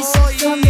This.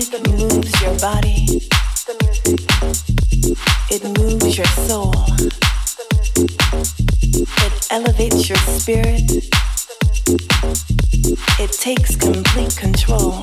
music moves your body. It moves your soul. It elevates your spirit. It takes complete control.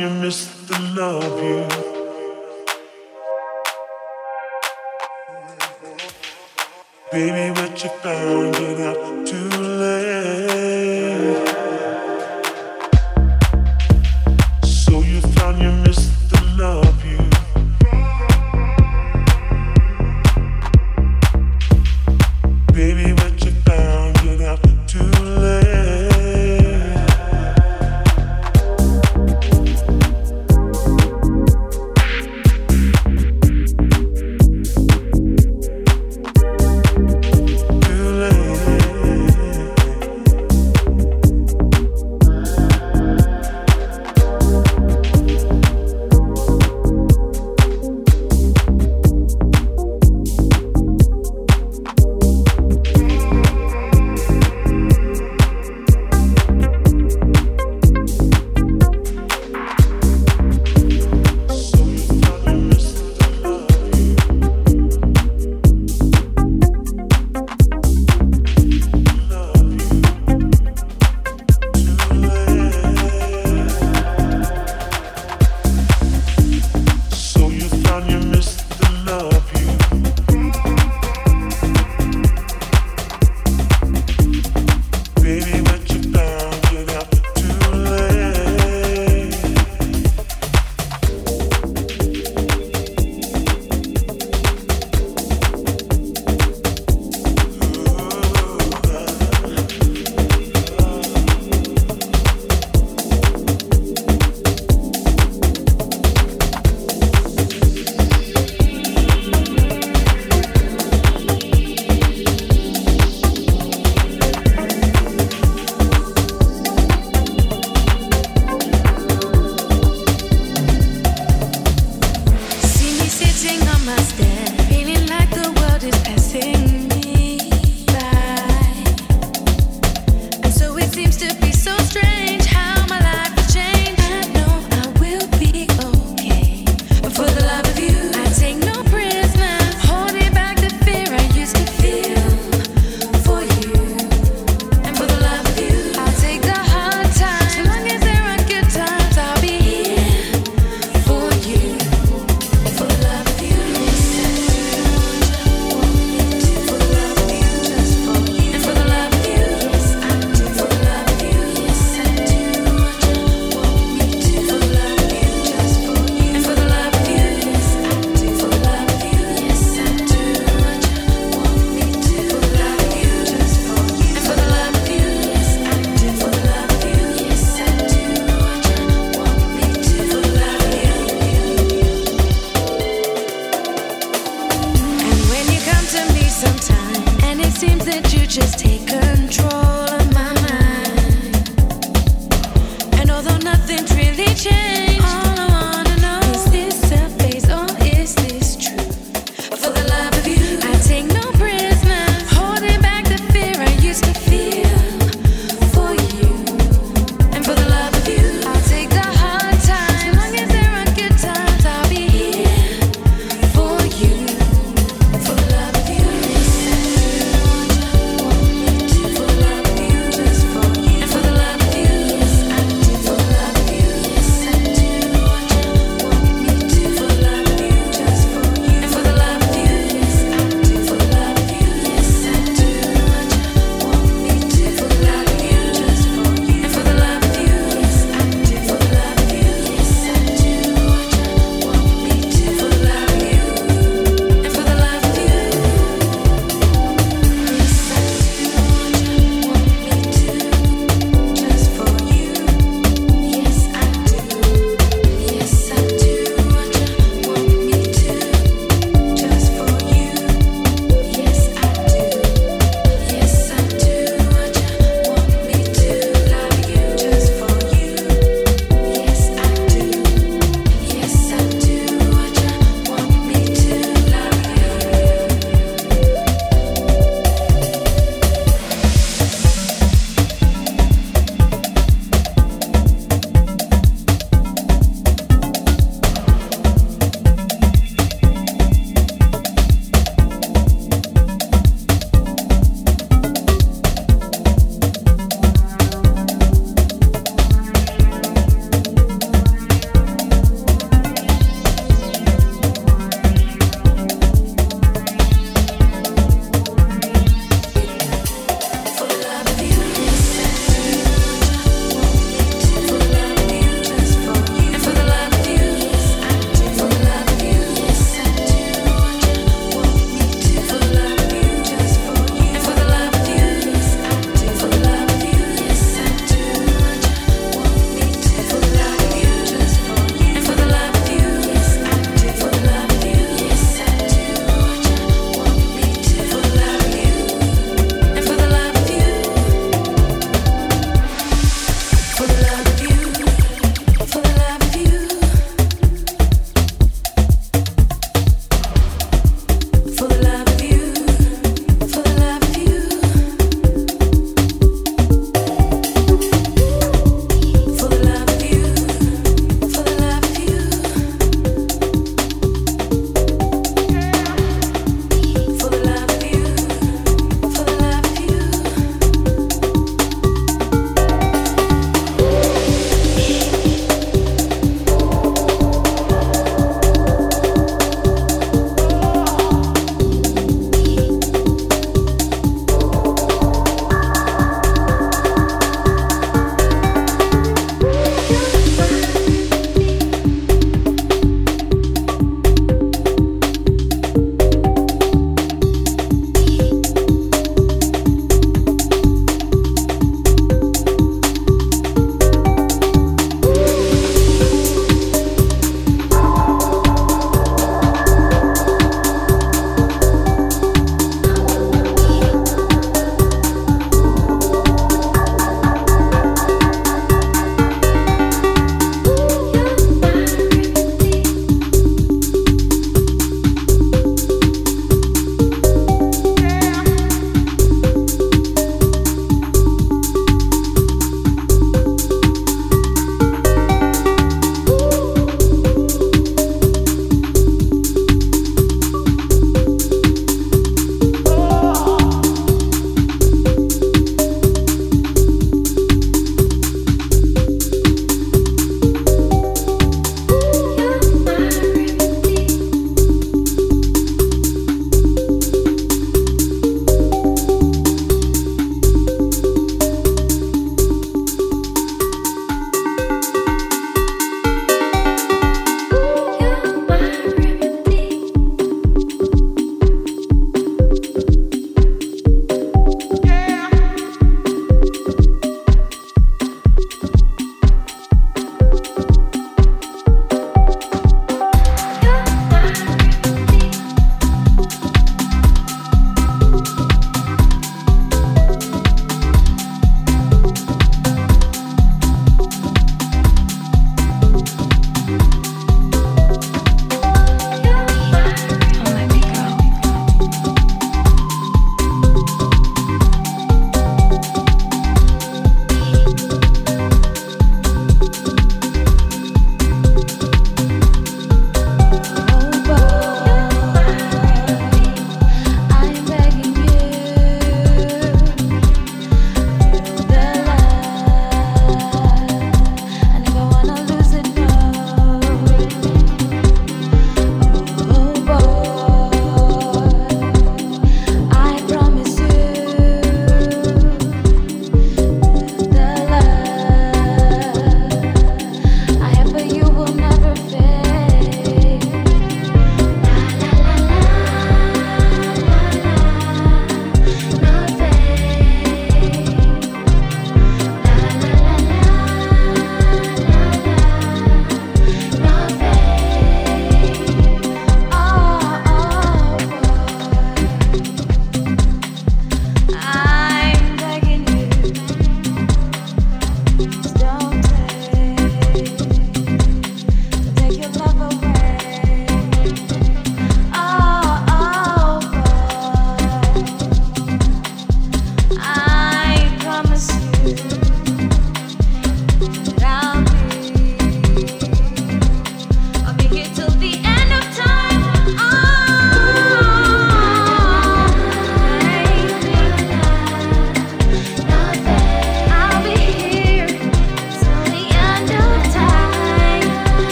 you miss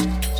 you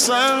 sun